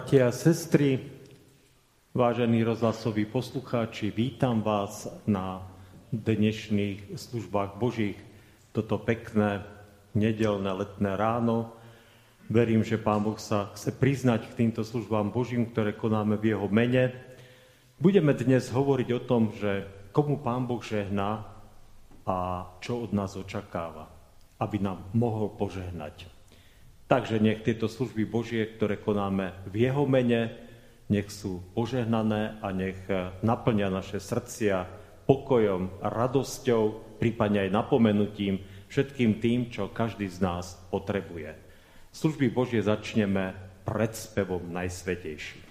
Bratia a sestry, vážení rozhlasoví poslucháči, vítam vás na dnešných službách Božích. Toto pekné nedelné letné ráno. Verím, že Pán Boh sa chce priznať k týmto službám Božím, ktoré konáme v Jeho mene. Budeme dnes hovoriť o tom, že komu Pán Boh žehná a čo od nás očakáva, aby nám mohol požehnať. Takže nech tieto služby Božie, ktoré konáme v Jeho mene, nech sú požehnané a nech naplňa naše srdcia pokojom, radosťou, prípadne aj napomenutím všetkým tým, čo každý z nás potrebuje. Služby Božie začneme predspevom Najsvetejší.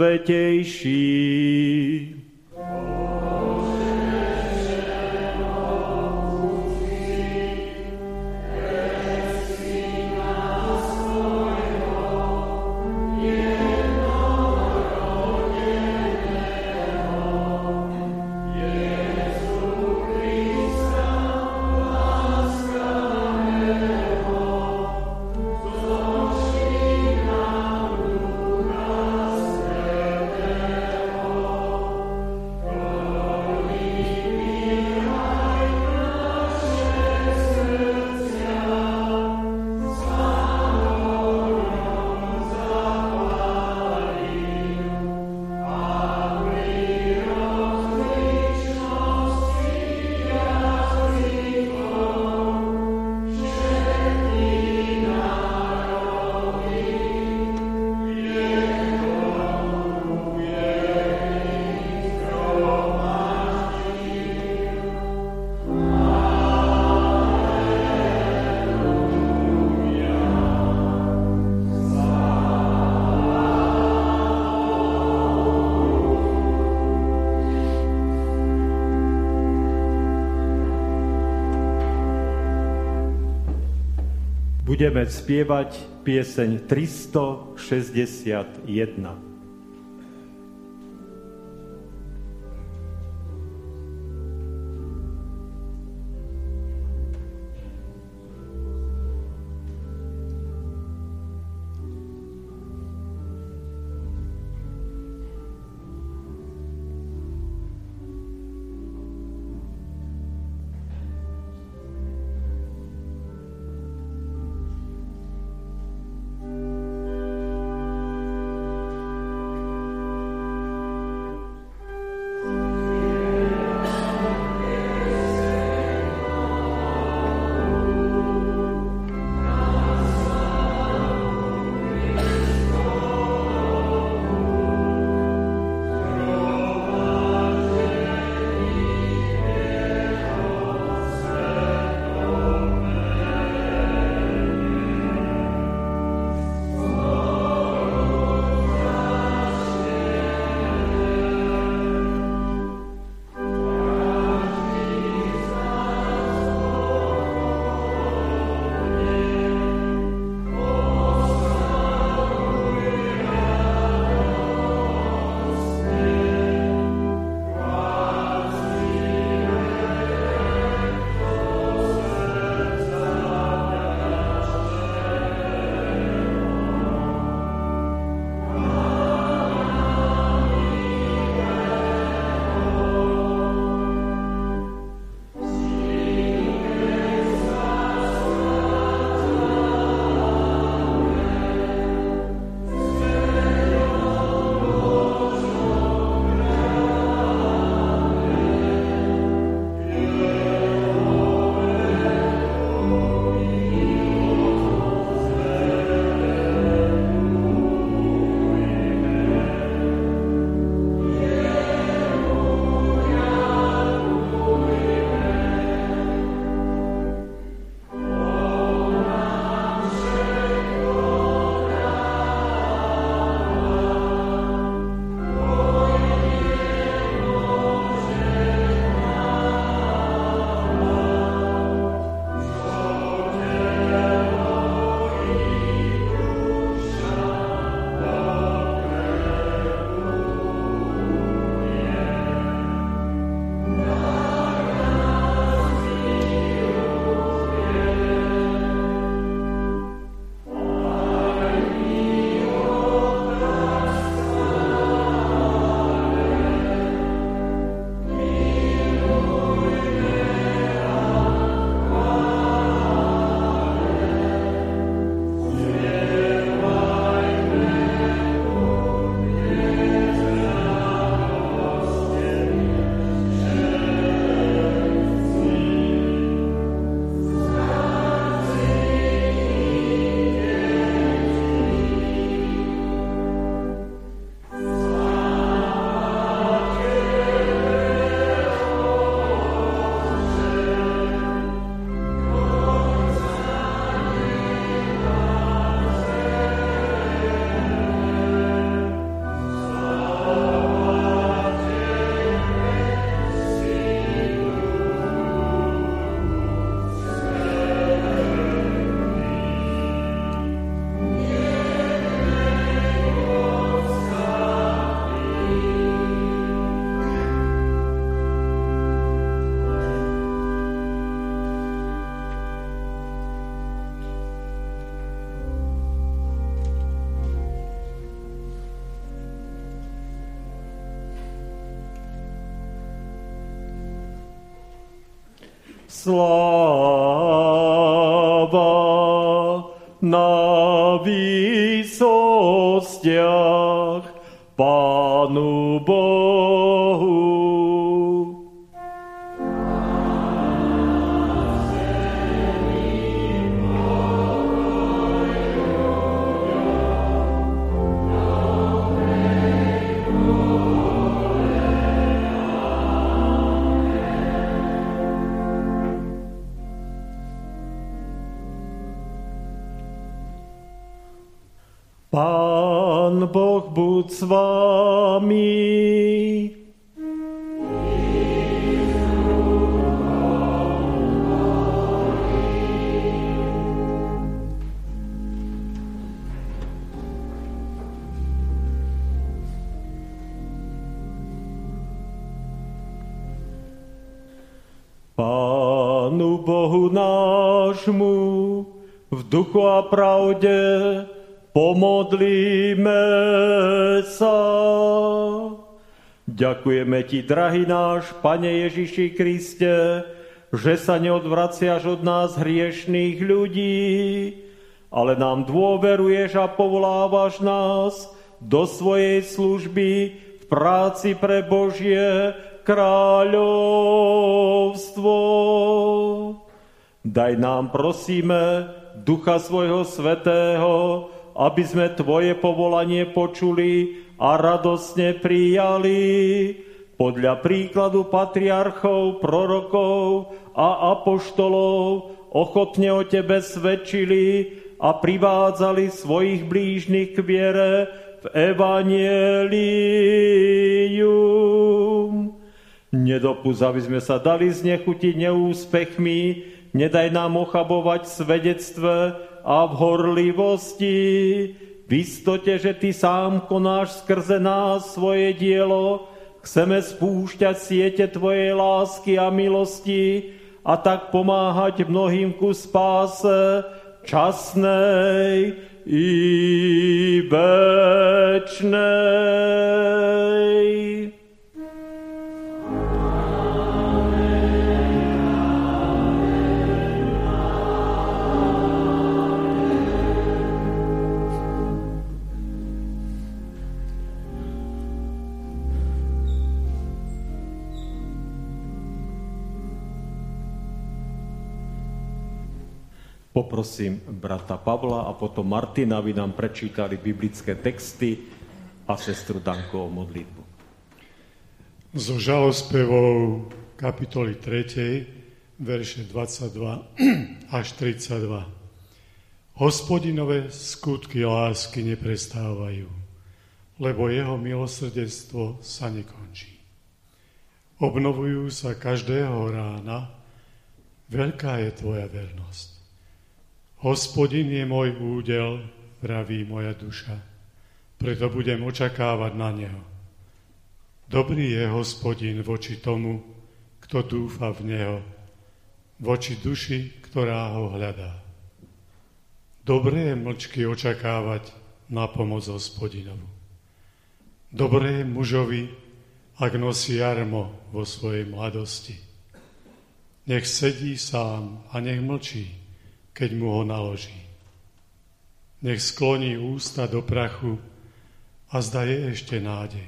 Najsvetejší. Budeme spievať pieseň 361. Sláva Ďakujeme Ti, drahý náš Pane Ježiši Kriste, že sa neodvraciaš od nás hriešných ľudí, ale nám dôveruješ a povolávaš nás do svojej služby v práci pre Božie kráľovstvo. Daj nám, prosíme, Ducha svojho Svetého, aby sme Tvoje povolanie počuli a radosne prijali. Podľa príkladu patriarchov, prorokov a apoštolov ochotne o Tebe svedčili a privádzali svojich blížnych k viere v Evangelium. Nedopust, aby sme sa dali znechutiť neúspechmi, nedaj nám ochabovať svedectve, a v horlivosti, v istote, že Ty sám konáš skrze nás svoje dielo, chceme spúšťať siete Tvojej lásky a milosti a tak pomáhať mnohým ku spáse časnej i večnej. Poprosím brata Pavla a potom Martina, aby nám prečítali biblické texty a sestru Danko o modlitbu. Zo žalospevou kapitoly 3, verše 22 až 32. Hospodinové skutky lásky neprestávajú, lebo jeho milosrdenstvo sa nekončí. Obnovujú sa každého rána, veľká je tvoja vernosť. Hospodin je môj údel, vraví moja duša, preto budem očakávať na Neho. Dobrý je hospodin voči tomu, kto dúfa v Neho, voči duši, ktorá ho hľadá. Dobré je mlčky očakávať na pomoc hospodinovu. Dobré je mužovi, ak nosí jarmo vo svojej mladosti. Nech sedí sám a nech mlčí, keď mu ho naloží. Nech skloní ústa do prachu a zda je ešte nádej.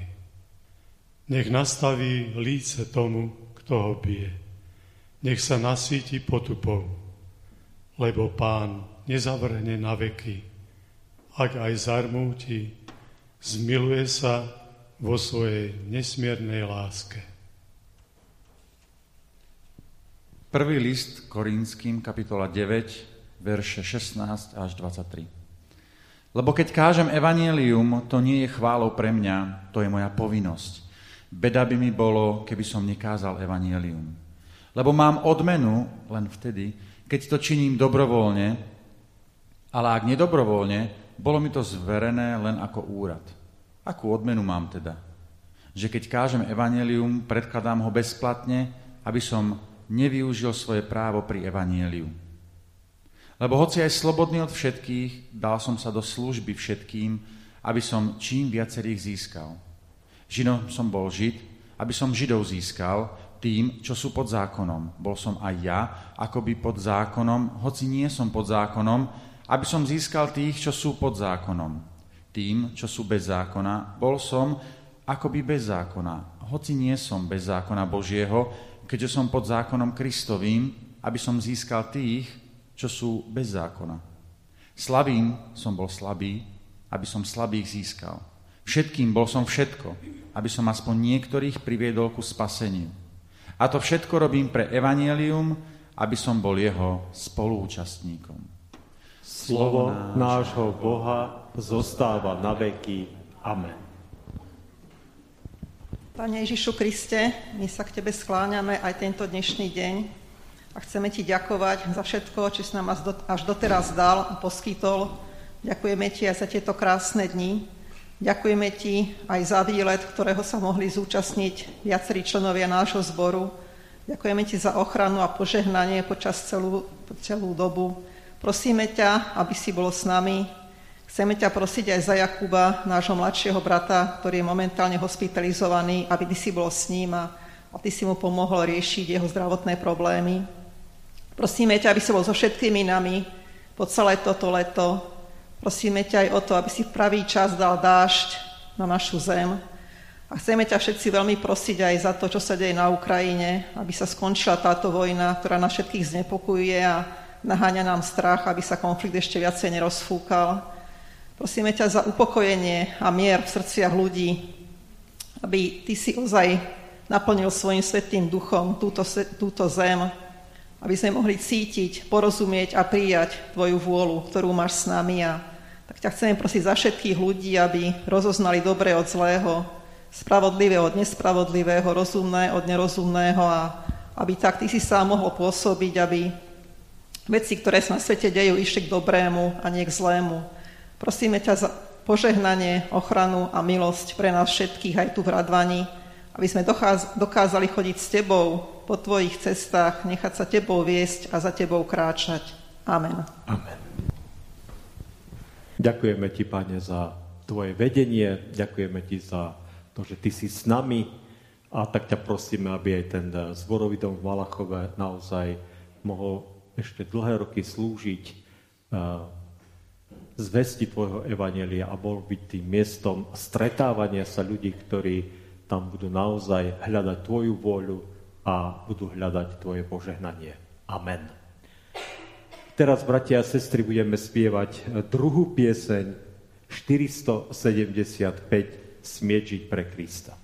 Nech nastaví líce tomu, kto ho bije. Nech sa nasíti potupou, lebo pán nezavrhne na veky. Ak aj zarmúti, zmiluje sa vo svojej nesmiernej láske. Prvý list Korínským, kapitola 9, verše 16 až 23. Lebo keď kážem evanielium, to nie je chválou pre mňa, to je moja povinnosť. Beda by mi bolo, keby som nekázal evanielium. Lebo mám odmenu len vtedy, keď to činím dobrovoľne, ale ak nedobrovoľne, bolo mi to zverené len ako úrad. Akú odmenu mám teda? Že keď kážem evanelium, predkladám ho bezplatne, aby som nevyužil svoje právo pri evanieliu. Lebo hoci aj slobodný od všetkých, dal som sa do služby všetkým, aby som čím viacerých získal. Žinom som bol žid, aby som Židov získal tým, čo sú pod zákonom. Bol som aj ja akoby pod zákonom, hoci nie som pod zákonom, aby som získal tých, čo sú pod zákonom. Tým, čo sú bez zákona, bol som akoby bez zákona, hoci nie som bez zákona Božieho, keďže som pod zákonom Kristovým, aby som získal tých, čo sú bez zákona. Slabým som bol slabý, aby som slabých získal. Všetkým bol som všetko, aby som aspoň niektorých priviedol ku spaseniu. A to všetko robím pre Evangelium, aby som bol jeho spoluúčastníkom. Slovo nášho Boha zostáva na veky. Amen. Pane Ježišu Kriste, my sa k Tebe skláňame aj tento dnešný deň a chceme Ti ďakovať za všetko, čo si nám až doteraz dal a poskytol. Ďakujeme Ti aj za tieto krásne dni. Ďakujeme Ti aj za výlet, ktorého sa mohli zúčastniť viacerí členovia nášho zboru. Ďakujeme Ti za ochranu a požehnanie počas celú, celú dobu. Prosíme ťa, aby si bol s nami, Chceme ťa prosiť aj za Jakuba, nášho mladšieho brata, ktorý je momentálne hospitalizovaný, aby ty si bol s ním a, a ty si mu pomohol riešiť jeho zdravotné problémy. Prosíme ťa, aby si bol so všetkými nami po celé toto leto. Prosíme ťa aj o to, aby si v pravý čas dal dážď na našu zem. A chceme ťa všetci veľmi prosiť aj za to, čo sa deje na Ukrajine, aby sa skončila táto vojna, ktorá nás všetkých znepokojuje a naháňa nám strach, aby sa konflikt ešte viacej nerozfúkal. Prosíme ťa za upokojenie a mier v srdciach ľudí, aby ty si ozaj naplnil svojim svetým duchom túto, túto zem, aby sme mohli cítiť, porozumieť a prijať tvoju vôľu, ktorú máš s nami. A tak ťa chceme prosiť za všetkých ľudí, aby rozoznali dobre od zlého, spravodlivé od nespravodlivého, rozumné od nerozumného a aby tak ty si sám mohol pôsobiť, aby veci, ktoré sa na svete dejú, išli k dobrému a nie k zlému Prosíme ťa za požehnanie, ochranu a milosť pre nás všetkých aj tu v Radvani, aby sme dokázali chodiť s Tebou po Tvojich cestách, nechať sa Tebou viesť a za Tebou kráčať. Amen. Amen. Ďakujeme Ti, Pane, za Tvoje vedenie, ďakujeme Ti za to, že Ty si s nami a tak ťa prosíme, aby aj ten zborový dom v Malachove naozaj mohol ešte dlhé roky slúžiť zvesti Tvojho Evanelia a bol byť tým miestom stretávania sa ľudí, ktorí tam budú naozaj hľadať Tvoju vôľu a budú hľadať Tvoje požehnanie. Amen. Teraz, bratia a sestry, budeme spievať druhú pieseň 475 Smiečiť pre Krista.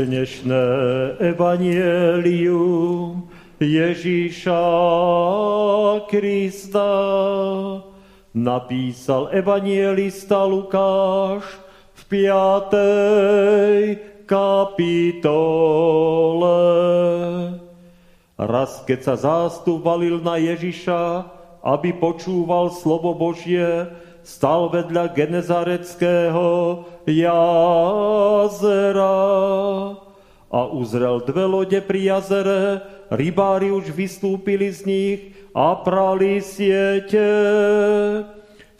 Dnešné evanielium Ježíša Krista napísal evanielista Lukáš v piatej kapitole. Raz, keď sa zástup valil na Ježiša, aby počúval slovo Božie, stal vedľa Genezareckého jazera a uzrel dve lode pri jazere, rybári už vystúpili z nich a prali siete.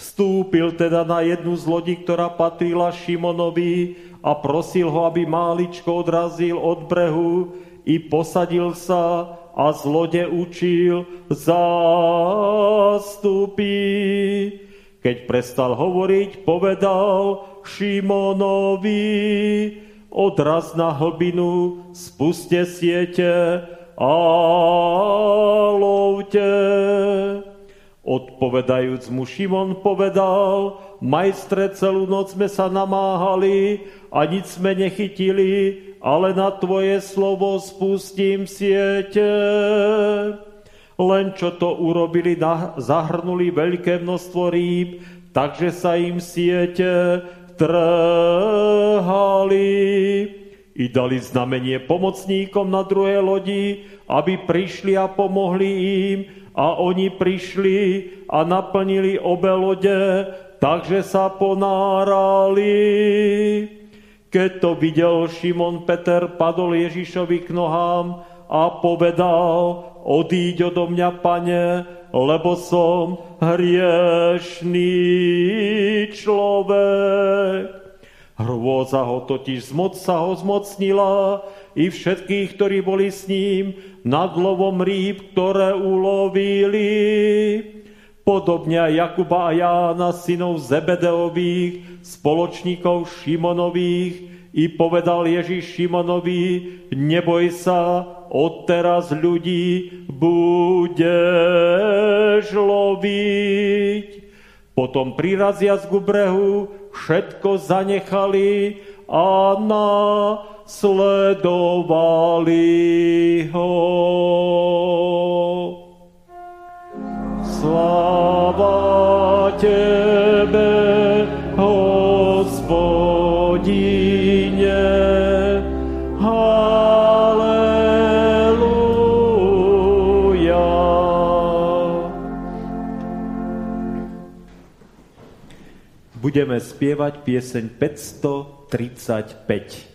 Vstúpil teda na jednu z lodí, ktorá patrila Šimonovi a prosil ho, aby máličko odrazil od brehu i posadil sa a z lode učil zástupy. Keď prestal hovoriť, povedal Šimonovi, odraz na hlbinu, spuste siete a lovte. Odpovedajúc mu Šimon povedal, majstre, celú noc sme sa namáhali a nic sme nechytili, ale na tvoje slovo spustím siete. Len čo to urobili, zahrnuli veľké množstvo rýb, takže sa im siete trhali. I dali znamenie pomocníkom na druhé lodi, aby prišli a pomohli im. A oni prišli a naplnili obe lode, takže sa ponárali. Keď to videl Šimon Peter, padol Ježišovi k nohám a povedal, odíď odo mňa, pane, lebo som hriešný človek. Hrôza ho totiž zmoc sa ho zmocnila i všetkých, ktorí boli s ním nad lovom rýb, ktoré ulovili. Podobne Jakuba a Jána, synov Zebedeových, spoločníkov Šimonových, i povedal Ježiš Šimonovi, neboj sa, odteraz ľudí budeš loviť. Potom priraziac ku brehu, všetko zanechali a nasledovali ho. Sláva Tebe, budeme spievať pieseň 535.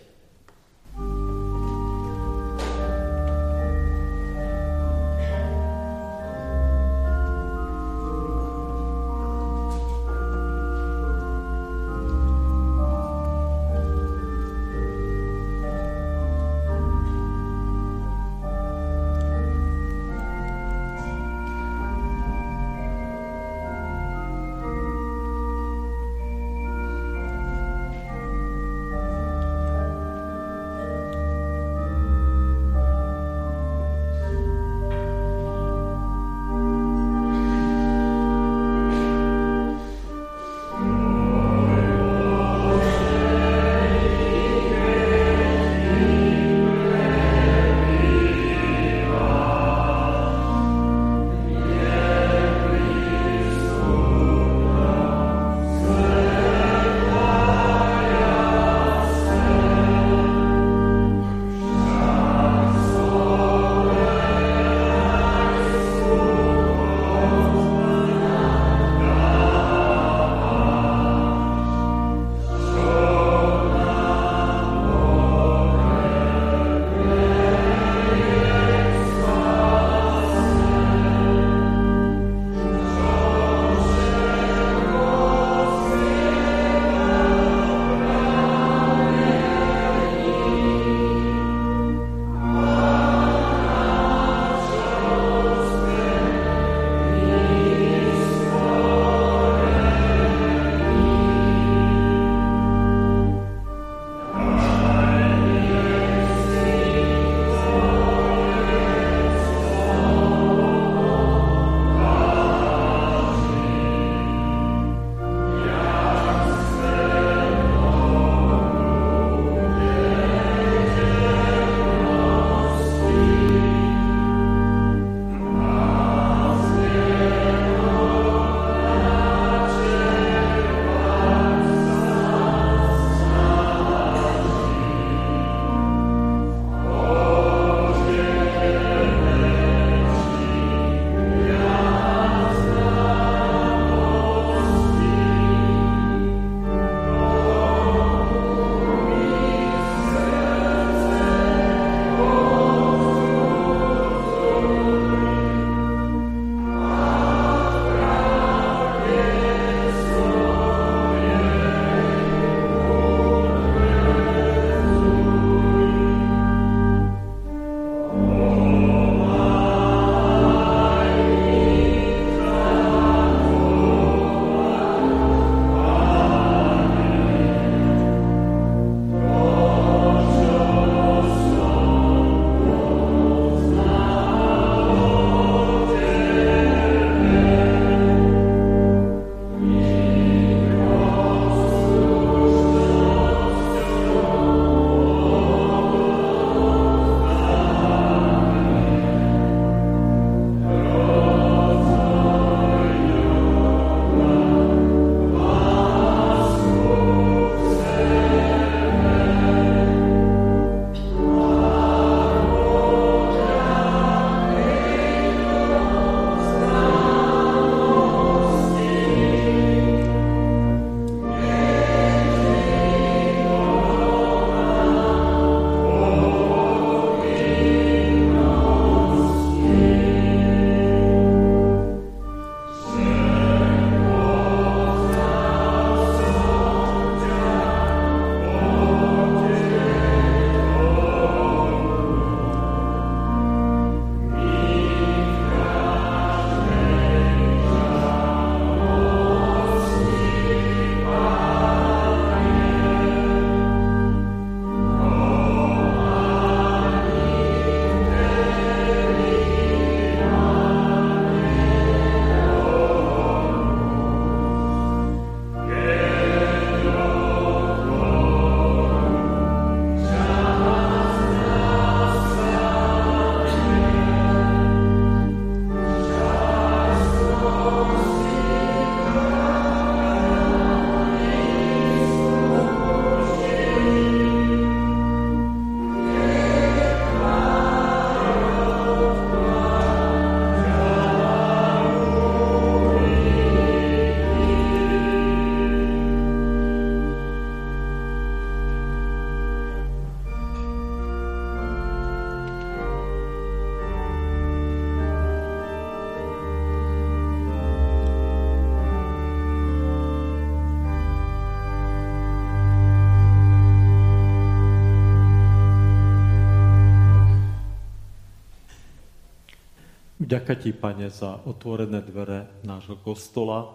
Ďakujem ti, Pane, za otvorené dvere nášho kostola,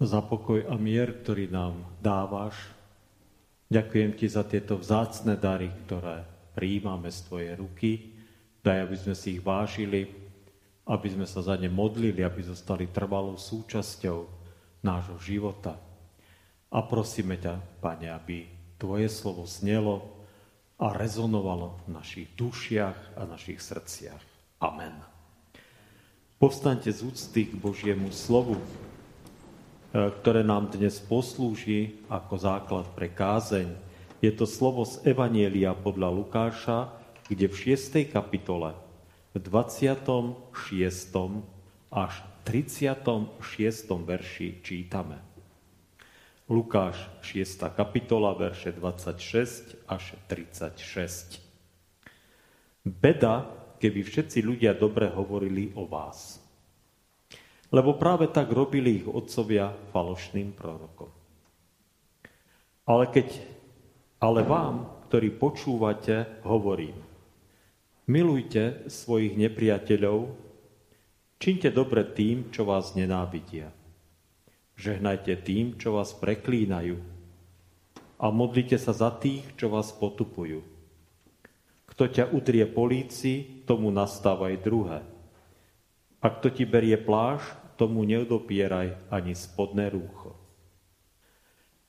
za pokoj a mier, ktorý nám dávaš. Ďakujem ti za tieto vzácne dary, ktoré prijímame z Tvojej ruky. Daj, aby sme si ich vážili, aby sme sa za ne modlili, aby zostali trvalou súčasťou nášho života. A prosíme ťa, Pane, aby Tvoje slovo snelo a rezonovalo v našich dušiach a našich srdciach. Amen. Povstaňte z úcty k Božiemu slovu, e, ktoré nám dnes poslúži ako základ pre kázeň. Je to slovo z Evanielia podľa Lukáša, kde v 6. kapitole, v 26. až 36. verši čítame. Lukáš 6. kapitola, verše 26 až 36. Beda keby všetci ľudia dobre hovorili o vás. Lebo práve tak robili ich otcovia falošným prorokom. Ale keď, ale vám, ktorí počúvate, hovorím, milujte svojich nepriateľov, činte dobre tým, čo vás nenávidia. Žehnajte tým, čo vás preklínajú a modlite sa za tých, čo vás potupujú kto ťa udrie políci, tomu nastávaj druhé. A kto ti berie pláž, tomu neodopieraj ani spodné rúcho.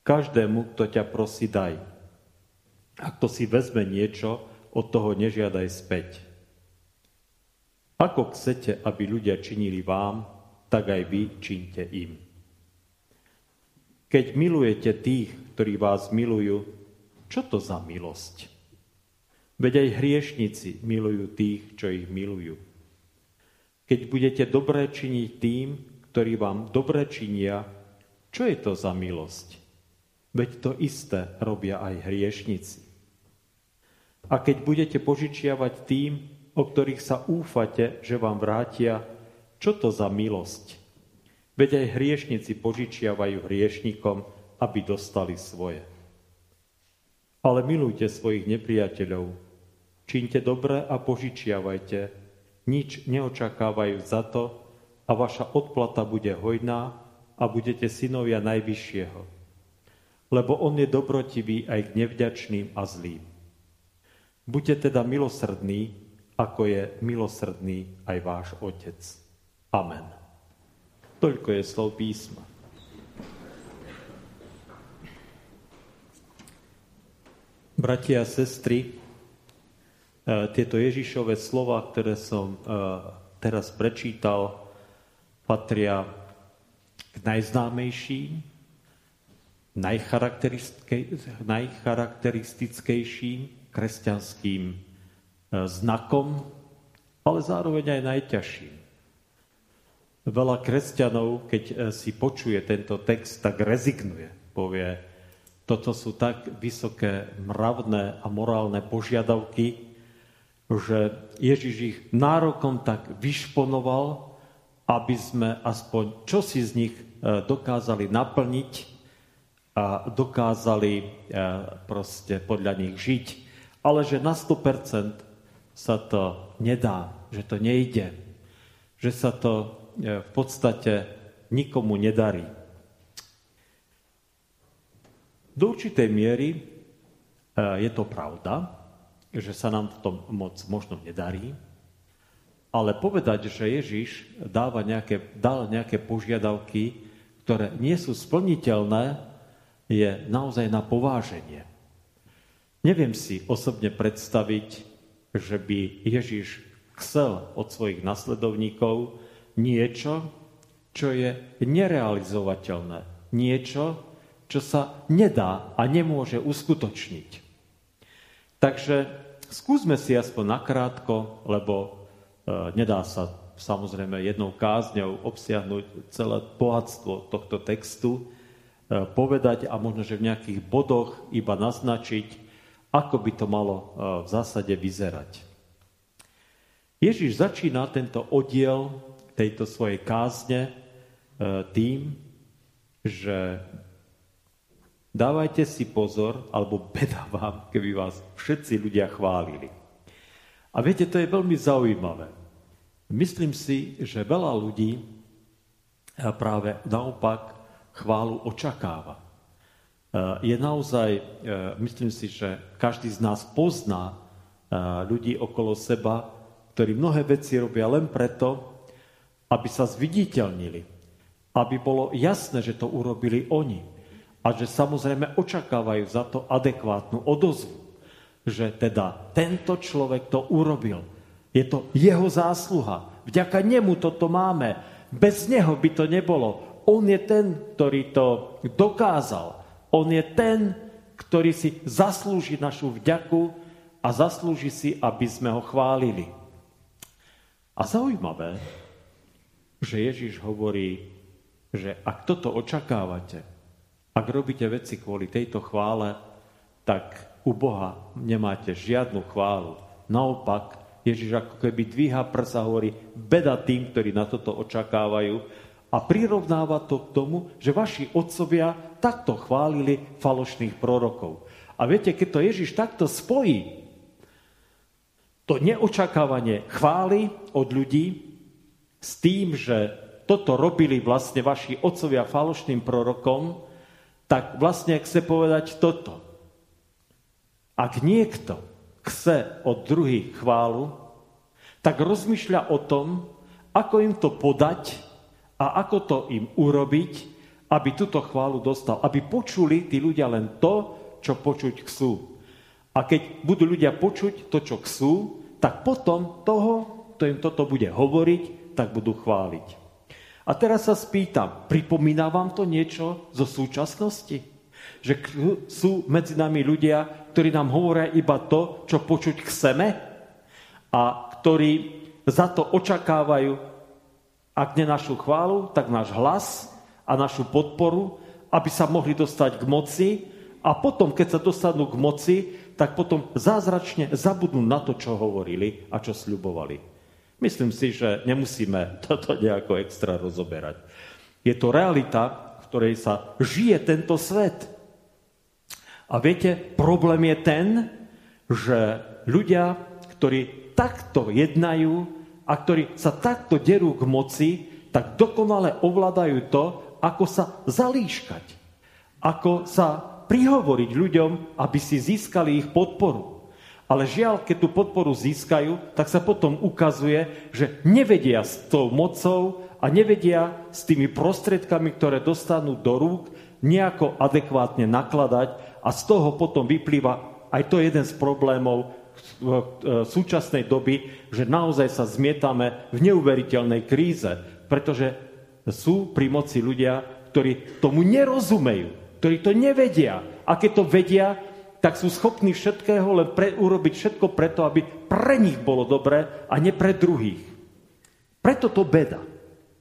Každému, kto ťa prosí, daj. A kto si vezme niečo, od toho nežiadaj späť. Ako chcete, aby ľudia činili vám, tak aj vy činte im. Keď milujete tých, ktorí vás milujú, čo to za milosť? Veď aj hriešnici milujú tých, čo ich milujú. Keď budete dobré činiť tým, ktorí vám dobré činia, čo je to za milosť? Veď to isté robia aj hriešnici. A keď budete požičiavať tým, o ktorých sa úfate, že vám vrátia, čo to za milosť? Veď aj hriešnici požičiavajú hriešnikom, aby dostali svoje. Ale milujte svojich nepriateľov, Čínte dobre a požičiavajte, nič neočakávajú za to a vaša odplata bude hojná a budete synovia Najvyššieho. Lebo on je dobrotivý aj k nevďačným a zlým. Buďte teda milosrdní, ako je milosrdný aj váš Otec. Amen. Toľko je slov písma. Bratia a sestry, tieto Ježišové slova, ktoré som e, teraz prečítal, patria k najznámejším, najcharakteristickejším kresťanským e, znakom, ale zároveň aj najťažším. Veľa kresťanov, keď si počuje tento text, tak rezignuje. Povie, toto sú tak vysoké mravné a morálne požiadavky, že Ježiš ich nárokom tak vyšponoval, aby sme aspoň čosi z nich e, dokázali naplniť a dokázali e, proste podľa nich žiť. Ale že na 100% sa to nedá, že to nejde, že sa to e, v podstate nikomu nedarí. Do určitej miery je to pravda, že sa nám v tom moc možno nedarí, ale povedať, že Ježiš dáva nejaké, dal nejaké požiadavky, ktoré nie sú splniteľné, je naozaj na pováženie. Neviem si osobne predstaviť, že by Ježiš chcel od svojich nasledovníkov niečo, čo je nerealizovateľné. Niečo, čo sa nedá a nemôže uskutočniť. Takže skúsme si aspoň nakrátko, lebo e, nedá sa samozrejme jednou kázňou obsiahnuť celé bohatstvo tohto textu, e, povedať a možno, že v nejakých bodoch iba naznačiť, ako by to malo e, v zásade vyzerať. Ježiš začína tento oddiel tejto svojej kázne tým, že Dávajte si pozor, alebo beda vám, keby vás všetci ľudia chválili. A viete, to je veľmi zaujímavé. Myslím si, že veľa ľudí práve naopak chválu očakáva. Je naozaj, myslím si, že každý z nás pozná ľudí okolo seba, ktorí mnohé veci robia len preto, aby sa zviditeľnili, aby bolo jasné, že to urobili oni a že samozrejme očakávajú za to adekvátnu odozvu, že teda tento človek to urobil. Je to jeho zásluha. Vďaka nemu toto máme. Bez neho by to nebolo. On je ten, ktorý to dokázal. On je ten, ktorý si zaslúži našu vďaku a zaslúži si, aby sme ho chválili. A zaujímavé, že Ježiš hovorí, že ak toto očakávate, ak robíte veci kvôli tejto chvále, tak u Boha nemáte žiadnu chválu. Naopak, Ježiš ako keby dvíha prsa hovorí, beda tým, ktorí na toto očakávajú a prirovnáva to k tomu, že vaši otcovia takto chválili falošných prorokov. A viete, keď to Ježiš takto spojí, to neočakávanie chvály od ľudí s tým, že toto robili vlastne vaši otcovia falošným prorokom, tak vlastne chce povedať toto. Ak niekto chce od druhých chválu, tak rozmýšľa o tom, ako im to podať a ako to im urobiť, aby túto chválu dostal. Aby počuli tí ľudia len to, čo počuť chcú. A keď budú ľudia počuť to, čo chcú, tak potom toho, kto im toto bude hovoriť, tak budú chváliť. A teraz sa spýtam, pripomína vám to niečo zo súčasnosti? Že sú medzi nami ľudia, ktorí nám hovoria iba to, čo počuť chceme a ktorí za to očakávajú, ak nie našu chválu, tak náš hlas a našu podporu, aby sa mohli dostať k moci a potom, keď sa dostanú k moci, tak potom zázračne zabudnú na to, čo hovorili a čo sľubovali. Myslím si, že nemusíme toto nejako extra rozoberať. Je to realita, v ktorej sa žije tento svet. A viete, problém je ten, že ľudia, ktorí takto jednajú a ktorí sa takto derú k moci, tak dokonale ovládajú to, ako sa zalíškať, ako sa prihovoriť ľuďom, aby si získali ich podporu. Ale žiaľ, keď tú podporu získajú, tak sa potom ukazuje, že nevedia s tou mocou a nevedia s tými prostriedkami, ktoré dostanú do rúk, nejako adekvátne nakladať a z toho potom vyplýva aj to jeden z problémov súčasnej doby, že naozaj sa zmietame v neuveriteľnej kríze, pretože sú pri moci ľudia, ktorí tomu nerozumejú, ktorí to nevedia. A keď to vedia, tak sú schopní všetkého len pre, urobiť všetko preto, aby pre nich bolo dobré a nie pre druhých. Preto to beda.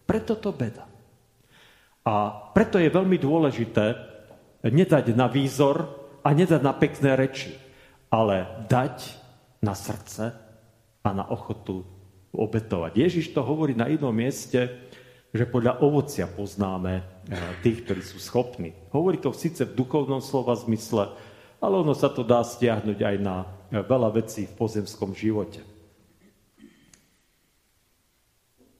Preto to beda. A preto je veľmi dôležité nedať na výzor a nedať na pekné reči, ale dať na srdce a na ochotu obetovať. Ježiš to hovorí na inom mieste, že podľa ovocia poznáme eh, tých, ktorí sú schopní. Hovorí to síce v duchovnom slova zmysle, ale ono sa to dá stiahnuť aj na veľa vecí v pozemskom živote.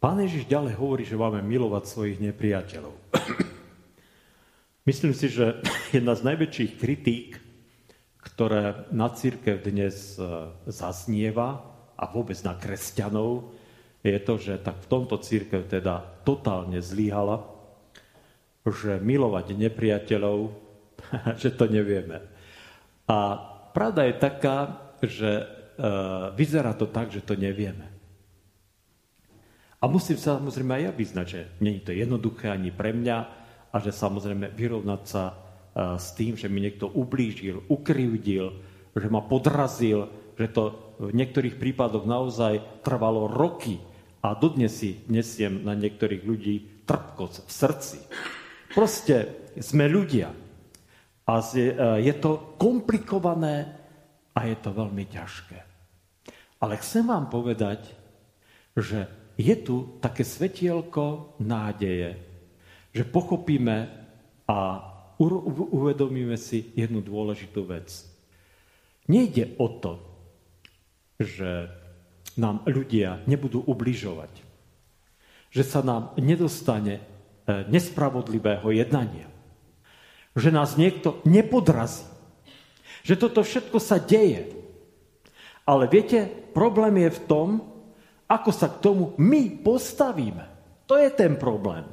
Pán Ježiš ďalej hovorí, že máme milovať svojich nepriateľov. Myslím si, že jedna z najväčších kritík, ktoré na církev dnes e, zaznieva a vôbec na kresťanov, je to, že tak v tomto církev teda totálne zlíhala, že milovať nepriateľov, že to nevieme. A pravda je taká, že e, vyzerá to tak, že to nevieme. A musím samozrejme aj ja vyznať, že nie je to jednoduché ani pre mňa a že samozrejme vyrovnať sa e, s tým, že mi niekto ublížil, ukrivdil, že ma podrazil, že to v niektorých prípadoch naozaj trvalo roky a dodnes si nesiem na niektorých ľudí trpkosť v srdci. Proste sme ľudia. A e, je to komplikované a je to veľmi ťažké. Ale chcem vám povedať, že je tu také svetielko nádeje, že pochopíme a uvedomíme si jednu dôležitú vec. Nejde o to, že nám ľudia nebudú ubližovať. Že sa nám nedostane e, nespravodlivého jednania. Že nás niekto nepodrazí. Že toto všetko sa deje. Ale viete, problém je v tom, ako sa k tomu my postavíme. To je ten problém.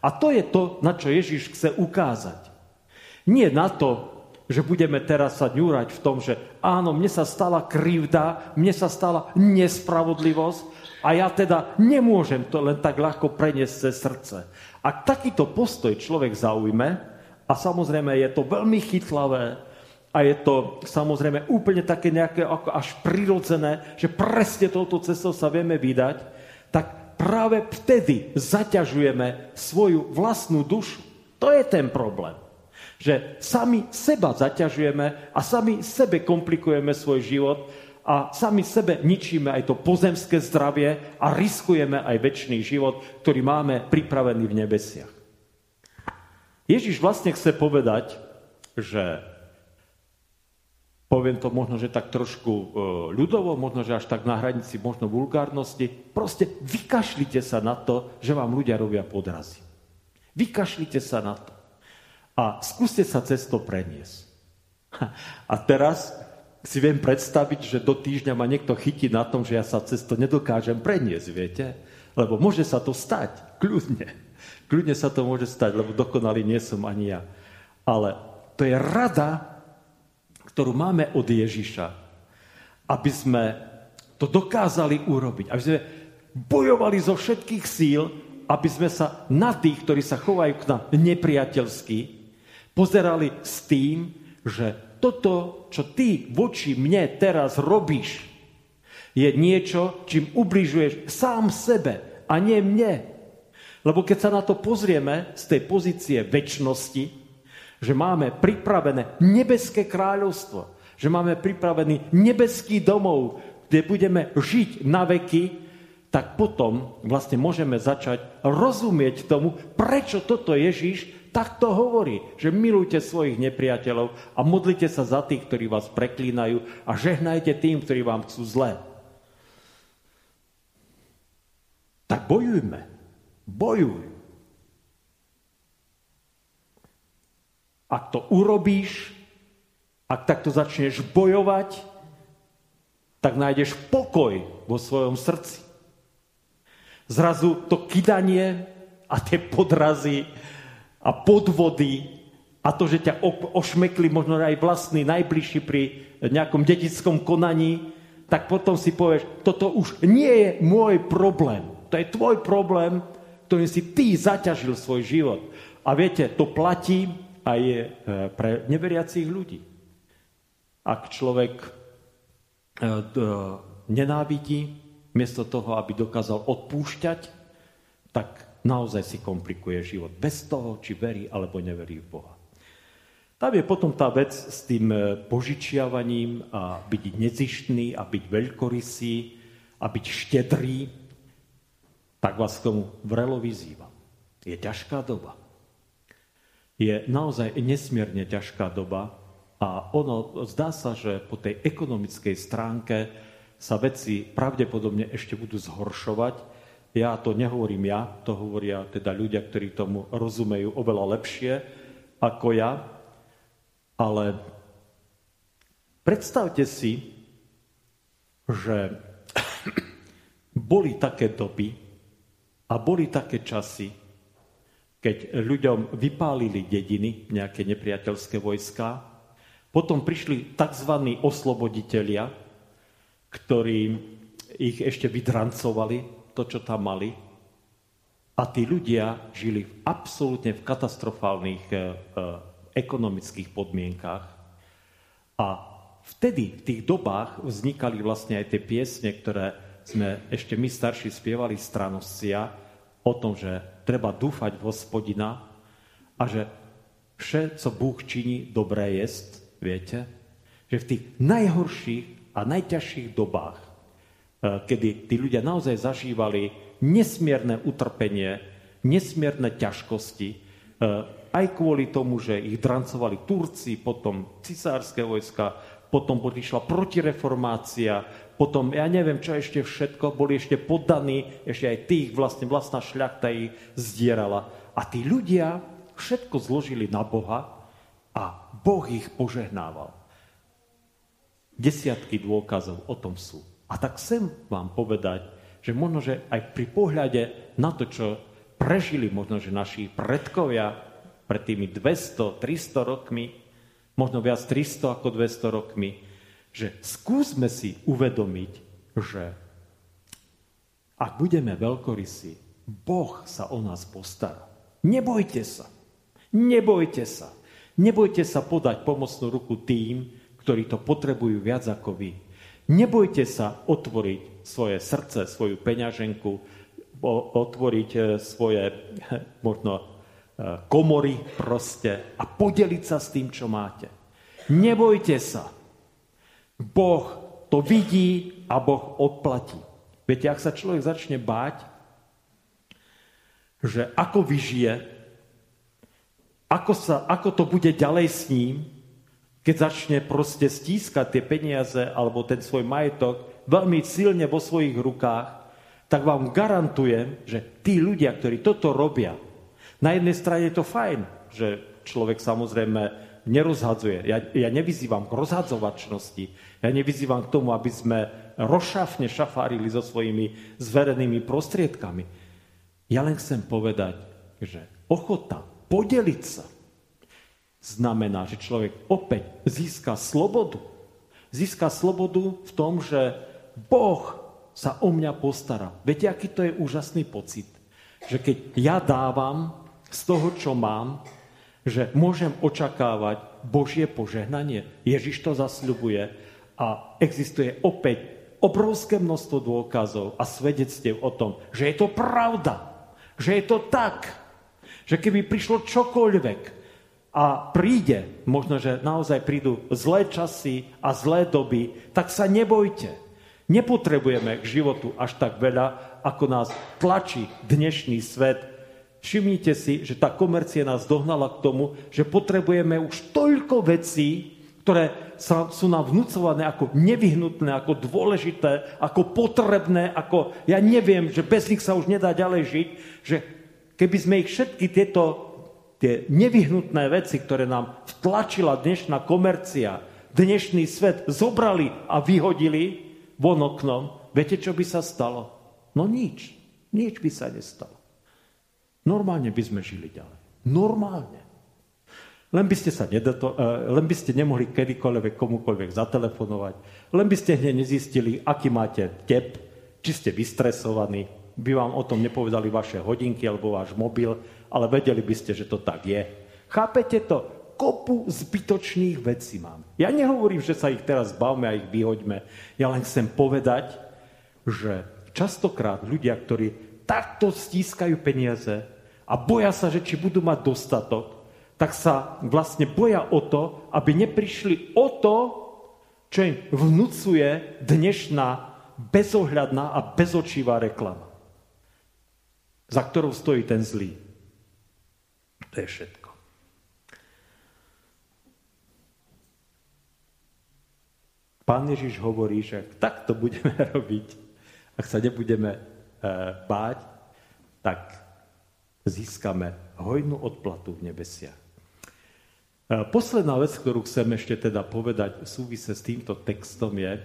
A to je to, na čo Ježiš chce ukázať. Nie na to, že budeme teraz sa ňúrať v tom, že áno, mne sa stala krivda, mne sa stala nespravodlivosť a ja teda nemôžem to len tak ľahko preniesť cez srdce. Ak takýto postoj človek zaujme, a samozrejme je to veľmi chytlavé, a je to samozrejme úplne také nejaké ako až prirodzené, že presne touto cestou sa vieme vydať, tak práve vtedy zaťažujeme svoju vlastnú dušu. To je ten problém že sami seba zaťažujeme a sami sebe komplikujeme svoj život a sami sebe ničíme aj to pozemské zdravie a riskujeme aj väčší život, ktorý máme pripravený v nebesiach. Ježiš vlastne chce povedať, že poviem to možno, že tak trošku e, ľudovo, možno, že až tak na hranici možno vulgárnosti, proste vykašlite sa na to, že vám ľudia robia podrazy. Vykašlite sa na to a skúste sa cez to preniesť. A teraz si viem predstaviť, že do týždňa ma niekto chytí na tom, že ja sa cez to nedokážem preniesť, viete? Lebo môže sa to stať, kľudne. Kľudne sa to môže stať, lebo dokonalý nie som ani ja. Ale to je rada, ktorú máme od Ježiša, aby sme to dokázali urobiť. Aby sme bojovali zo všetkých síl, aby sme sa na tých, ktorí sa chovajú k nám nepriateľsky, pozerali s tým, že toto, čo ty voči mne teraz robíš, je niečo, čím ubližuješ sám sebe a nie mne. Lebo keď sa na to pozrieme z tej pozície väčšnosti, že máme pripravené nebeské kráľovstvo, že máme pripravený nebeský domov, kde budeme žiť na veky, tak potom vlastne môžeme začať rozumieť tomu, prečo toto Ježíš tak to hovorí, že milujte svojich nepriateľov a modlite sa za tých, ktorí vás preklínajú a žehnajte tým, ktorí vám chcú zle. Tak bojujme. Bojuj. Ak to urobíš, ak takto začneš bojovať, tak nájdeš pokoj vo svojom srdci. Zrazu to kydanie a tie podrazy a podvody a to, že ťa ošmekli možno aj vlastní najbližší pri nejakom detickom konaní, tak potom si povieš, toto už nie je môj problém. To je tvoj problém, ktorým si ty zaťažil svoj život. A viete, to platí aj e, pre neveriacich ľudí. Ak človek e, nenávidí, miesto toho, aby dokázal odpúšťať, tak naozaj si komplikuje život. Bez toho, či verí alebo neverí v Boha. Tam je potom tá vec s tým e, požičiavaním a byť nezištný a byť veľkorysý a byť štedrý. Tak vás k tomu vrelo vyzývam. Je ťažká doba. Je naozaj nesmierne ťažká doba a ono zdá sa, že po tej ekonomickej stránke sa veci pravdepodobne ešte budú zhoršovať, ja to nehovorím ja, to hovoria teda ľudia, ktorí tomu rozumejú oveľa lepšie ako ja. Ale predstavte si, že boli také doby a boli také časy, keď ľuďom vypálili dediny, nejaké nepriateľské vojská, potom prišli tzv. osloboditelia, ktorí ich ešte vydrancovali, to, čo tam mali. A tí ľudia žili absolútne v katastrofálnych e, e, ekonomických podmienkách. A vtedy, v tých dobách, vznikali vlastne aj tie piesne, ktoré sme ešte my starší spievali stranoscia o tom, že treba dúfať v hospodina a že vše, co Bůh činí, dobré jest, viete? Že v tých najhorších a najťažších dobách Eh, kedy tí ľudia naozaj zažívali nesmierne utrpenie, nesmierne ťažkosti, eh, aj kvôli tomu, že ich drancovali Turci, potom cisárske vojska, potom prišla protireformácia, potom ja neviem, čo ešte všetko, boli ešte poddaní, ešte aj tých vlastne vlastná šľachta ich zdierala. A tí ľudia všetko zložili na Boha a Boh ich požehnával. Desiatky dôkazov o tom sú. A tak chcem vám povedať, že možno, že aj pri pohľade na to, čo prežili možno, že naši predkovia pred tými 200, 300 rokmi, možno viac 300 ako 200 rokmi, že skúsme si uvedomiť, že ak budeme veľkorysí, Boh sa o nás postará. Nebojte sa. Nebojte sa. Nebojte sa podať pomocnú ruku tým, ktorí to potrebujú viac ako vy. Nebojte sa otvoriť svoje srdce, svoju peňaženku, otvoriť e, svoje možno komory proste a podeliť sa s tým, čo máte. Nebojte sa. Boh to vidí a Boh odplatí. Viete, ak sa človek začne báť, že ako vyžije, ako, sa, ako to bude ďalej s ním, keď začne proste stískať tie peniaze alebo ten svoj majetok veľmi silne vo svojich rukách, tak vám garantujem, že tí ľudia, ktorí toto robia, na jednej strane je to fajn, že človek samozrejme nerozhadzuje. Ja, ja nevyzývam k rozhadzovačnosti. Ja nevyzývam k tomu, aby sme rozšafne šafárili so svojimi zverenými prostriedkami. Ja len chcem povedať, že ochota podeliť sa znamená, že človek opäť získa slobodu. Získa slobodu v tom, že Boh sa o mňa postará. Viete, aký to je úžasný pocit? Že keď ja dávam, z toho, čo mám, že môžem očakávať Božie požehnanie. Ježiš to zasľubuje a existuje opäť obrovské množstvo dôkazov a svedectiev o tom, že je to pravda, že je to tak, že keby prišlo čokoľvek a príde, možno, že naozaj prídu zlé časy a zlé doby, tak sa nebojte. Nepotrebujeme k životu až tak veľa, ako nás tlačí dnešný svet, Všimnite si, že tá komercia nás dohnala k tomu, že potrebujeme už toľko vecí, ktoré sa, sú nám vnúcované ako nevyhnutné, ako dôležité, ako potrebné, ako ja neviem, že bez nich sa už nedá ďalej žiť, že keby sme ich všetky tieto tie nevyhnutné veci, ktoré nám vtlačila dnešná komercia, dnešný svet, zobrali a vyhodili von oknom, viete, čo by sa stalo? No nič. Nič by sa nestalo. Normálne by sme žili ďalej. Normálne. Len by ste sa nedato, eh, len by ste nemohli kedykoľvek komukoľvek zatelefonovať, len by ste hneď nezistili, aký máte tep, či ste vystresovaní, by vám o tom nepovedali vaše hodinky alebo váš mobil, ale vedeli by ste, že to tak je. Chápete to? Kopu zbytočných vecí mám. Ja nehovorím, že sa ich teraz bavme a ich vyhoďme. Ja len chcem povedať, že častokrát ľudia, ktorí takto stískajú peniaze a boja sa, že či budú mať dostatok, tak sa vlastne boja o to, aby neprišli o to, čo im vnúcuje dnešná bezohľadná a bezočivá reklama, za ktorou stojí ten zlý. To je všetko. Pán Ježiš hovorí, že ak takto budeme robiť, ak sa nebudeme báť, tak získame hojnú odplatu v nebesiach. Eh, posledná vec, ktorú chcem ešte teda povedať v súvise s týmto textom je,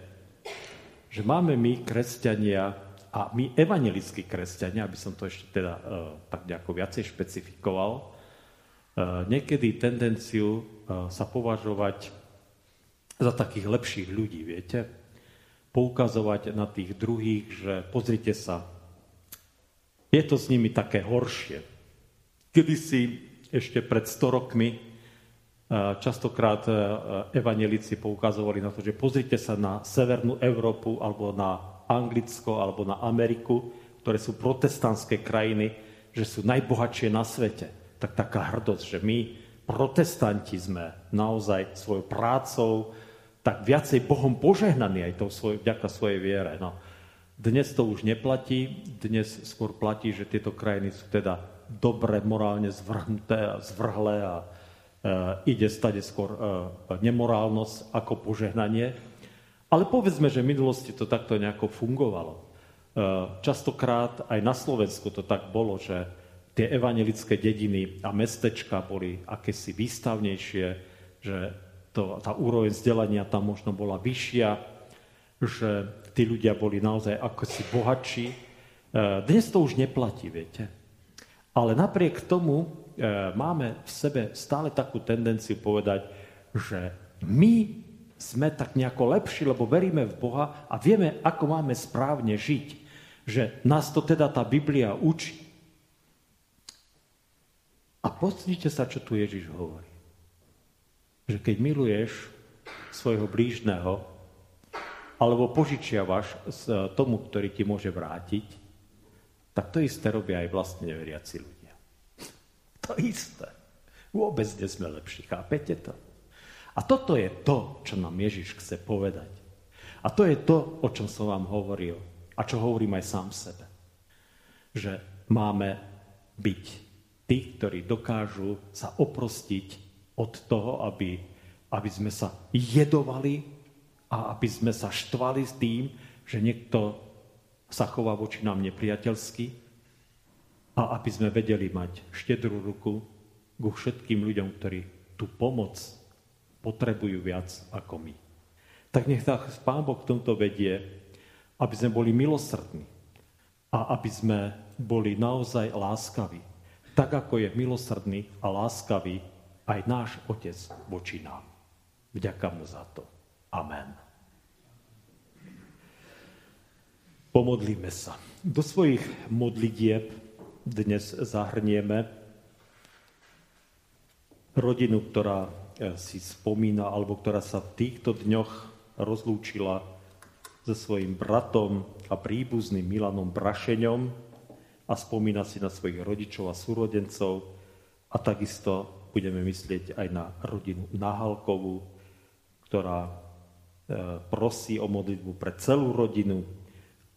že máme my, kresťania, a my evangelickí kresťania, aby som to ešte teda uh, tak nejako viacej špecifikoval, niekedy tendenciu sa považovať za takých lepších ľudí, viete? Poukazovať na tých druhých, že pozrite sa, je to s nimi také horšie. Kedy si ešte pred 100 rokmi e, častokrát e, evanelici poukazovali na to, že pozrite sa na Severnú Európu alebo na Anglicko alebo na Ameriku, ktoré sú protestantské krajiny, že sú najbohatšie na svete. Tak taká hrdosť, že my, protestanti, sme naozaj svojou prácou tak viacej Bohom požehnaní aj tou svoj, vďaka svojej viere. No. Dnes to už neplatí, dnes skôr platí, že tieto krajiny sú teda dobre morálne zvrhnuté a zvrhlé a ide stade skôr e, nemorálnosť ako požehnanie. Ale povedzme, že v minulosti to takto nejako fungovalo. Častokrát aj na Slovensku to tak bolo, že tie evangelické dediny a mestečka boli akési výstavnejšie, že to, tá úroveň vzdelania tam možno bola vyššia, že tí ľudia boli naozaj akosi bohatší. E, dnes to už neplatí, viete. Ale napriek tomu e, máme v sebe stále takú tendenciu povedať, že my sme tak nejako lepší, lebo veríme v Boha a vieme, ako máme správne žiť. Že nás to teda tá Biblia učí. A pozrite sa, čo tu Ježiš hovorí. Že keď miluješ svojho blížneho, alebo požičiavaš tomu, ktorý ti môže vrátiť, tak to isté robia aj vlastne neveriaci ľudia. To isté. Vôbec nie sme lepší, chápete to? A toto je to, čo nám Ježiš chce povedať. A to je to, o čom som vám hovoril a čo hovorím aj sám sebe. Že máme byť tí, ktorí dokážu sa oprostiť od toho, aby, aby sme sa jedovali a aby sme sa štvali s tým, že niekto sa chová voči nám nepriateľsky a aby sme vedeli mať štedrú ruku ku všetkým ľuďom, ktorí tú pomoc potrebujú viac ako my. Tak nech nás Pán Boh v tomto vedie, aby sme boli milosrdní a aby sme boli naozaj láskaví tak ako je milosrdný a láskavý aj náš Otec voči nám. Vďaka mu za to. Amen. Pomodlíme sa. Do svojich modlitieb dnes zahrnieme rodinu, ktorá eh, si spomína, alebo ktorá sa v týchto dňoch rozlúčila so svojím bratom a príbuzným Milanom Brašeňom, a spomína si na svojich rodičov a súrodencov a takisto budeme myslieť aj na rodinu Nahalkovú, ktorá prosí o modlitbu pre celú rodinu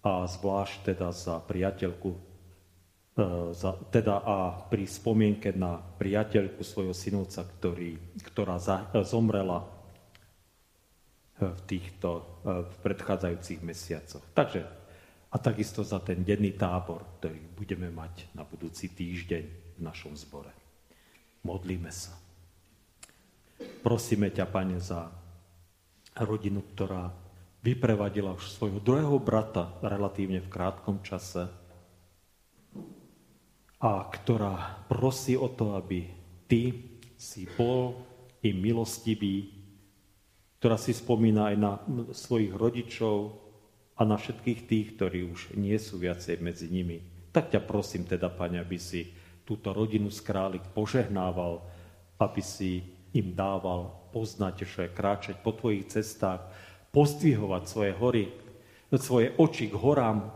a zvlášť teda za priateľku, e, teda a pri spomienke na priateľku svojho synovca, ktorý, ktorá e, zomrela v týchto v predchádzajúcich mesiacoch. Takže a takisto za ten denný tábor, ktorý budeme mať na budúci týždeň v našom zbore. Modlíme sa. Prosíme ťa, Pane, za rodinu, ktorá vyprevadila už svojho druhého brata relatívne v krátkom čase a ktorá prosí o to, aby ty si bol i milostivý, ktorá si spomína aj na svojich rodičov, a na všetkých tých, ktorí už nie sú viacej medzi nimi. Tak ťa prosím teda, Pane, aby si túto rodinu z králik požehnával, aby si im dával poznať, že kráčať po tvojich cestách, pozdvihovať svoje hory, svoje oči k horám,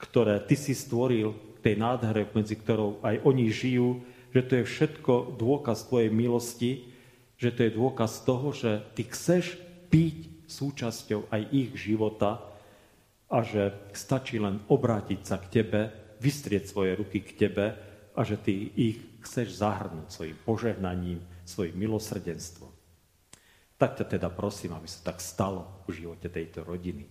ktoré ty si stvoril, tej nádhere, medzi ktorou aj oni žijú, že to je všetko dôkaz tvojej milosti, že to je dôkaz toho, že ty chceš byť súčasťou aj ich života, a že stačí len obrátiť sa k tebe, vystrieť svoje ruky k tebe a že ty ich chceš zahrnúť svojim požehnaním, svojim milosrdenstvom. Tak ťa teda prosím, aby sa tak stalo v živote tejto rodiny.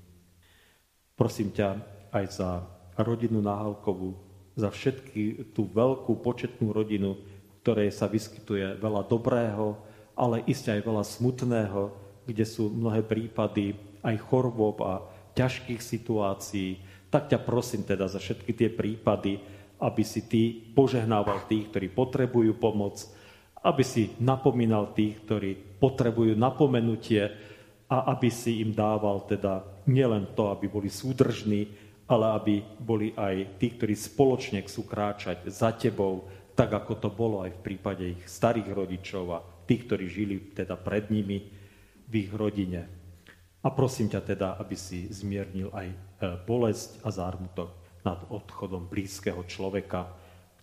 Prosím ťa aj za rodinu Nahalkovú, za všetky tú veľkú početnú rodinu, ktorej sa vyskytuje veľa dobrého, ale iste aj veľa smutného, kde sú mnohé prípady aj chorôb a ťažkých situácií, tak ťa prosím teda za všetky tie prípady, aby si ty požehnával tých, ktorí potrebujú pomoc, aby si napomínal tých, ktorí potrebujú napomenutie a aby si im dával teda nielen to, aby boli súdržní, ale aby boli aj tí, ktorí spoločne chcú kráčať za tebou, tak ako to bolo aj v prípade ich starých rodičov a tých, ktorí žili teda pred nimi v ich rodine. A prosím ťa teda, aby si zmiernil aj e, bolesť a zármutok nad odchodom blízkeho človeka,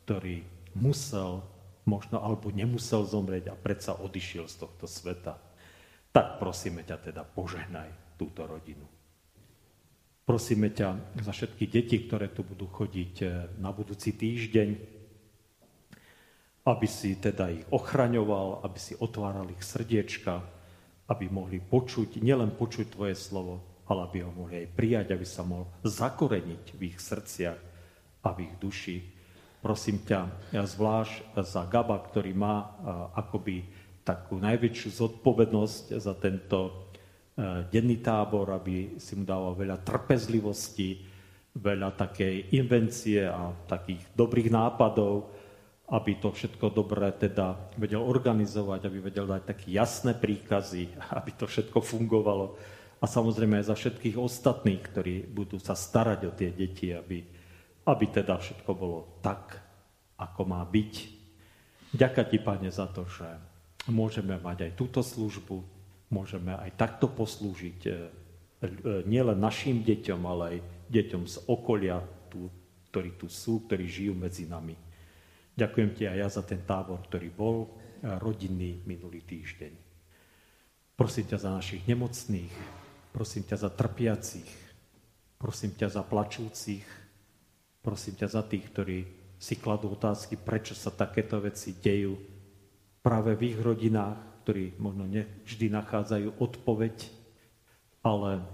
ktorý musel, možno alebo nemusel zomrieť a predsa odišiel z tohto sveta. Tak prosíme ťa teda, požehnaj túto rodinu. Prosíme ťa za všetky deti, ktoré tu budú chodiť e, na budúci týždeň, aby si teda ich ochraňoval, aby si otváral ich srdiečka, aby mohli počuť, nielen počuť Tvoje slovo, ale aby ho mohli aj prijať, aby sa mohol zakoreniť v ich srdciach a v ich duši. Prosím ťa, ja zvlášť za Gaba, ktorý má akoby takú najväčšiu zodpovednosť za tento e, denný tábor, aby si mu dával veľa trpezlivosti, veľa takej invencie a takých dobrých nápadov, aby to všetko dobre teda vedel organizovať, aby vedel dať také jasné príkazy, aby to všetko fungovalo. A samozrejme aj za všetkých ostatných, ktorí budú sa starať o tie deti, aby, aby teda všetko bolo tak, ako má byť. Ďakujem ti, Pane, za to, že môžeme mať aj túto službu, môžeme aj takto poslúžiť e, e, nielen našim deťom, ale aj deťom z okolia, tu, ktorí tu sú, ktorí žijú medzi nami. Ďakujem ti aj ja za ten tábor, ktorý bol e, rodinný minulý týždeň. Prosím ťa za našich nemocných, prosím ťa za trpiacich, prosím ťa za plačúcich, prosím ťa za tých, ktorí si kladú otázky, prečo sa takéto veci dejú práve v ich rodinách, ktorí možno nevždy nachádzajú odpoveď, ale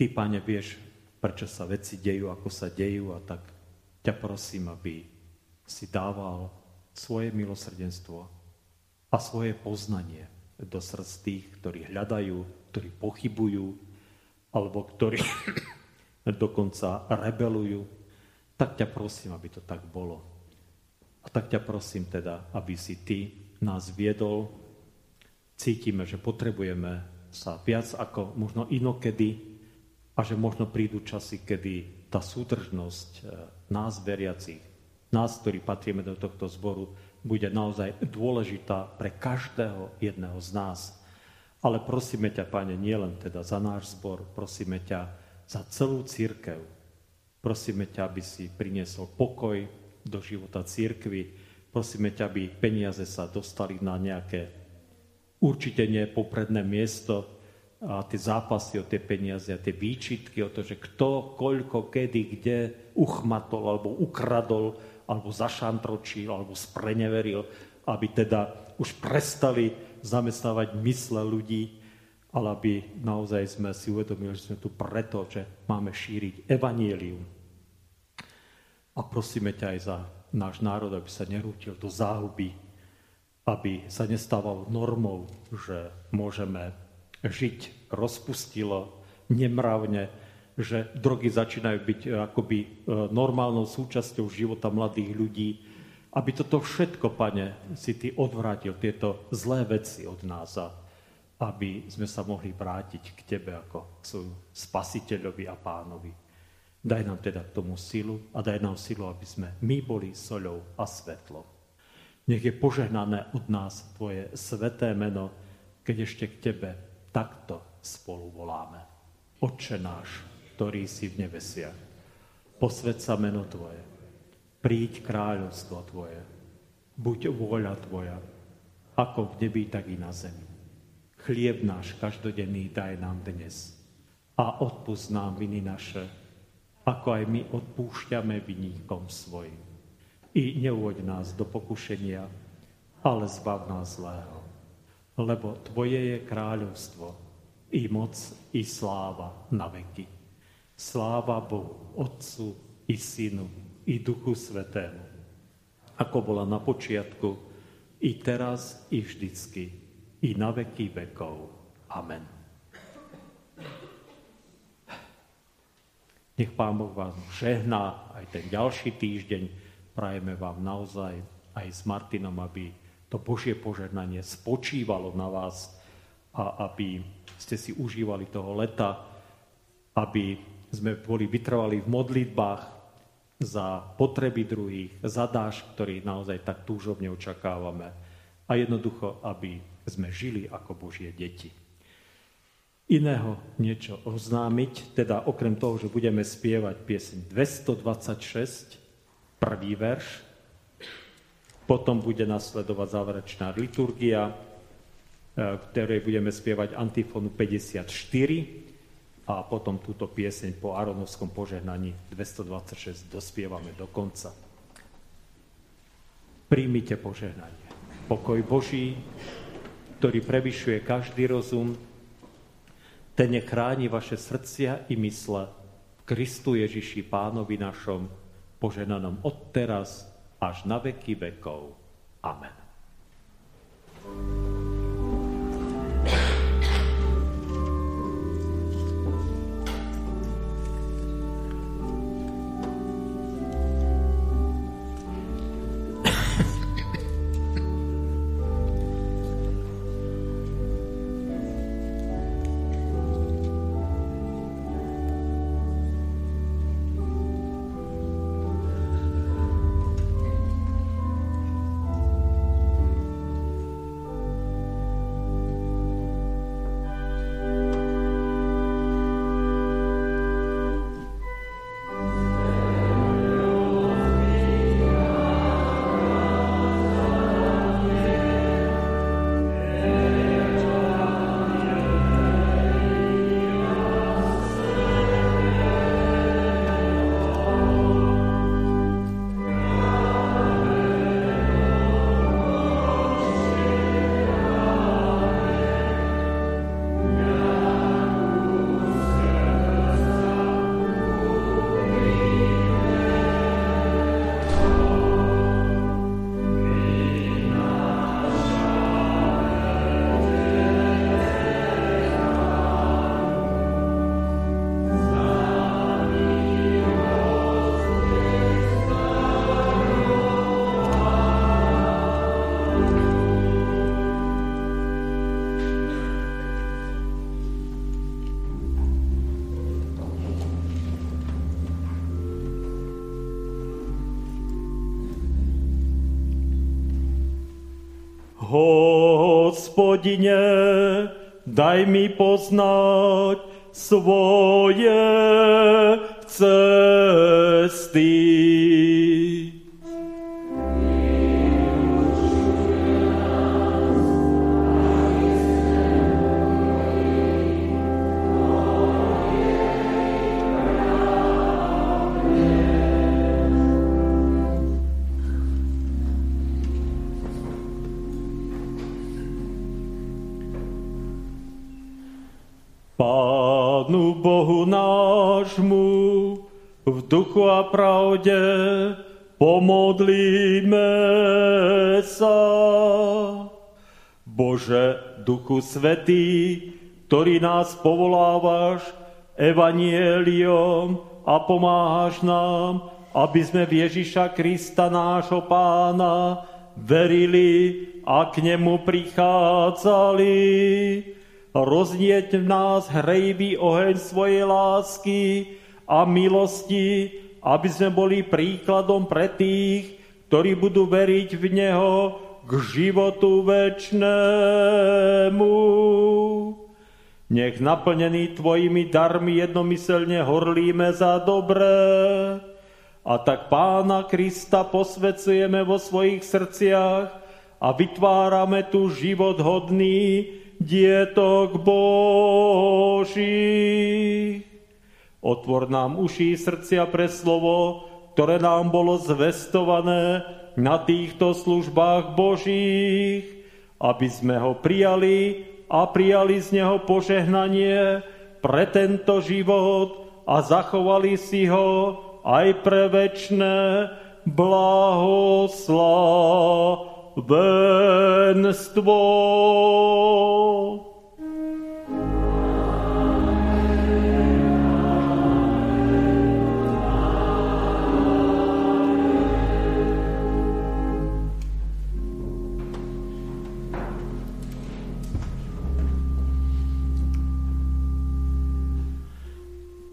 Ty, Pane, vieš, prečo sa veci dejú, ako sa dejú a tak ťa prosím, aby si dával svoje milosrdenstvo a svoje poznanie do srdc tých, ktorí hľadajú, ktorí pochybujú, alebo ktorí dokonca rebelujú, tak ťa prosím, aby to tak bolo. A tak ťa prosím teda, aby si ty nás viedol. Cítime, že potrebujeme sa viac ako možno inokedy a že možno prídu časy, kedy tá súdržnosť e, nás veriacich, nás, ktorí patríme do tohto zboru, bude naozaj dôležitá pre každého jedného z nás. Ale prosíme ťa, Pane, nielen teda za náš zbor, prosíme ťa za celú církev. Prosíme ťa, aby si priniesol pokoj do života církvy. Prosíme ťa, aby peniaze sa dostali na nejaké určite nepopredné miesto, a tie zápasy o tie peniaze a tie výčitky o to, že kto, koľko, kedy, kde uchmatol alebo ukradol alebo zašantročil alebo spreneveril, aby teda už prestali zamestnávať mysle ľudí, ale aby naozaj sme si uvedomili, že sme tu preto, že máme šíriť evanielium. A prosíme ťa aj za náš národ, aby sa nerútil do záhuby, aby sa nestával normou, že môžeme žiť rozpustilo, nemravne, že drogy začínajú byť e, akoby e, normálnou súčasťou života mladých ľudí, aby toto všetko, pane, si ty odvrátil, tieto zlé veci od nás a aby sme sa mohli vrátiť k tebe ako k svojmu spasiteľovi a pánovi. Daj nám teda k tomu silu a daj nám silu, aby sme my boli soľou a svetlom. Nech je požehnané od nás tvoje sveté meno, keď ešte k tebe takto spolu voláme. Otče náš, ktorý si v nebesiach, posved sa meno Tvoje, príď kráľovstvo Tvoje, buď vôľa Tvoja, ako v nebi, tak i na zemi. Chlieb náš každodenný daj nám dnes a odpust nám viny naše, ako aj my odpúšťame viníkom svojim. I neuvoď nás do pokušenia, ale zbav nás zlého lebo Tvoje je kráľovstvo, i moc, i sláva na veky. Sláva Bohu, Otcu, i Synu, i Duchu Svetému, ako bola na počiatku, i teraz, i vždycky, i na veky vekov. Amen. Nech Pán Boh vás žehná aj ten ďalší týždeň. Prajeme vám naozaj aj s Martinom, aby to Božie požehnanie spočívalo na vás a aby ste si užívali toho leta, aby sme boli vytrvali v modlitbách za potreby druhých, za dáž, ktorý naozaj tak túžobne očakávame a jednoducho, aby sme žili ako Božie deti. Iného niečo oznámiť, teda okrem toho, že budeme spievať pieseň 226, prvý verš, potom bude nasledovať záverečná liturgia, e, ktorej budeme spievať antifonu 54 a potom túto pieseň po Aronovskom požehnaní 226 dospievame do konca. príjmite požehnanie. Pokoj Boží, ktorý prevyšuje každý rozum, ten nechráni vaše srdcia i mysle v Kristu Ježiši Pánovi našom, poženanom od teraz až na veky vekov. Amen. Hospodine, daj mi poznať svoje cesty. Duchu a pravde pomodlíme sa. Bože, Duchu Svetý, ktorý nás povolávaš evanieliom a pomáhaš nám, aby sme v Ježiša Krista, nášho pána, verili a k nemu prichádzali. Roznieť v nás hrejvý oheň svojej lásky, a milosti, aby sme boli príkladom pre tých, ktorí budú veriť v Neho k životu večnému. Nech naplnený Tvojimi darmi jednomyselne horlíme za dobré. A tak Pána Krista posvecujeme vo svojich srdciach a vytvárame tu život hodný dietok Božích. Otvor nám uši srdcia pre slovo, ktoré nám bolo zvestované na týchto službách Božích, aby sme ho prijali a prijali z neho požehnanie pre tento život a zachovali si ho aj pre večné blahoslavenstvo.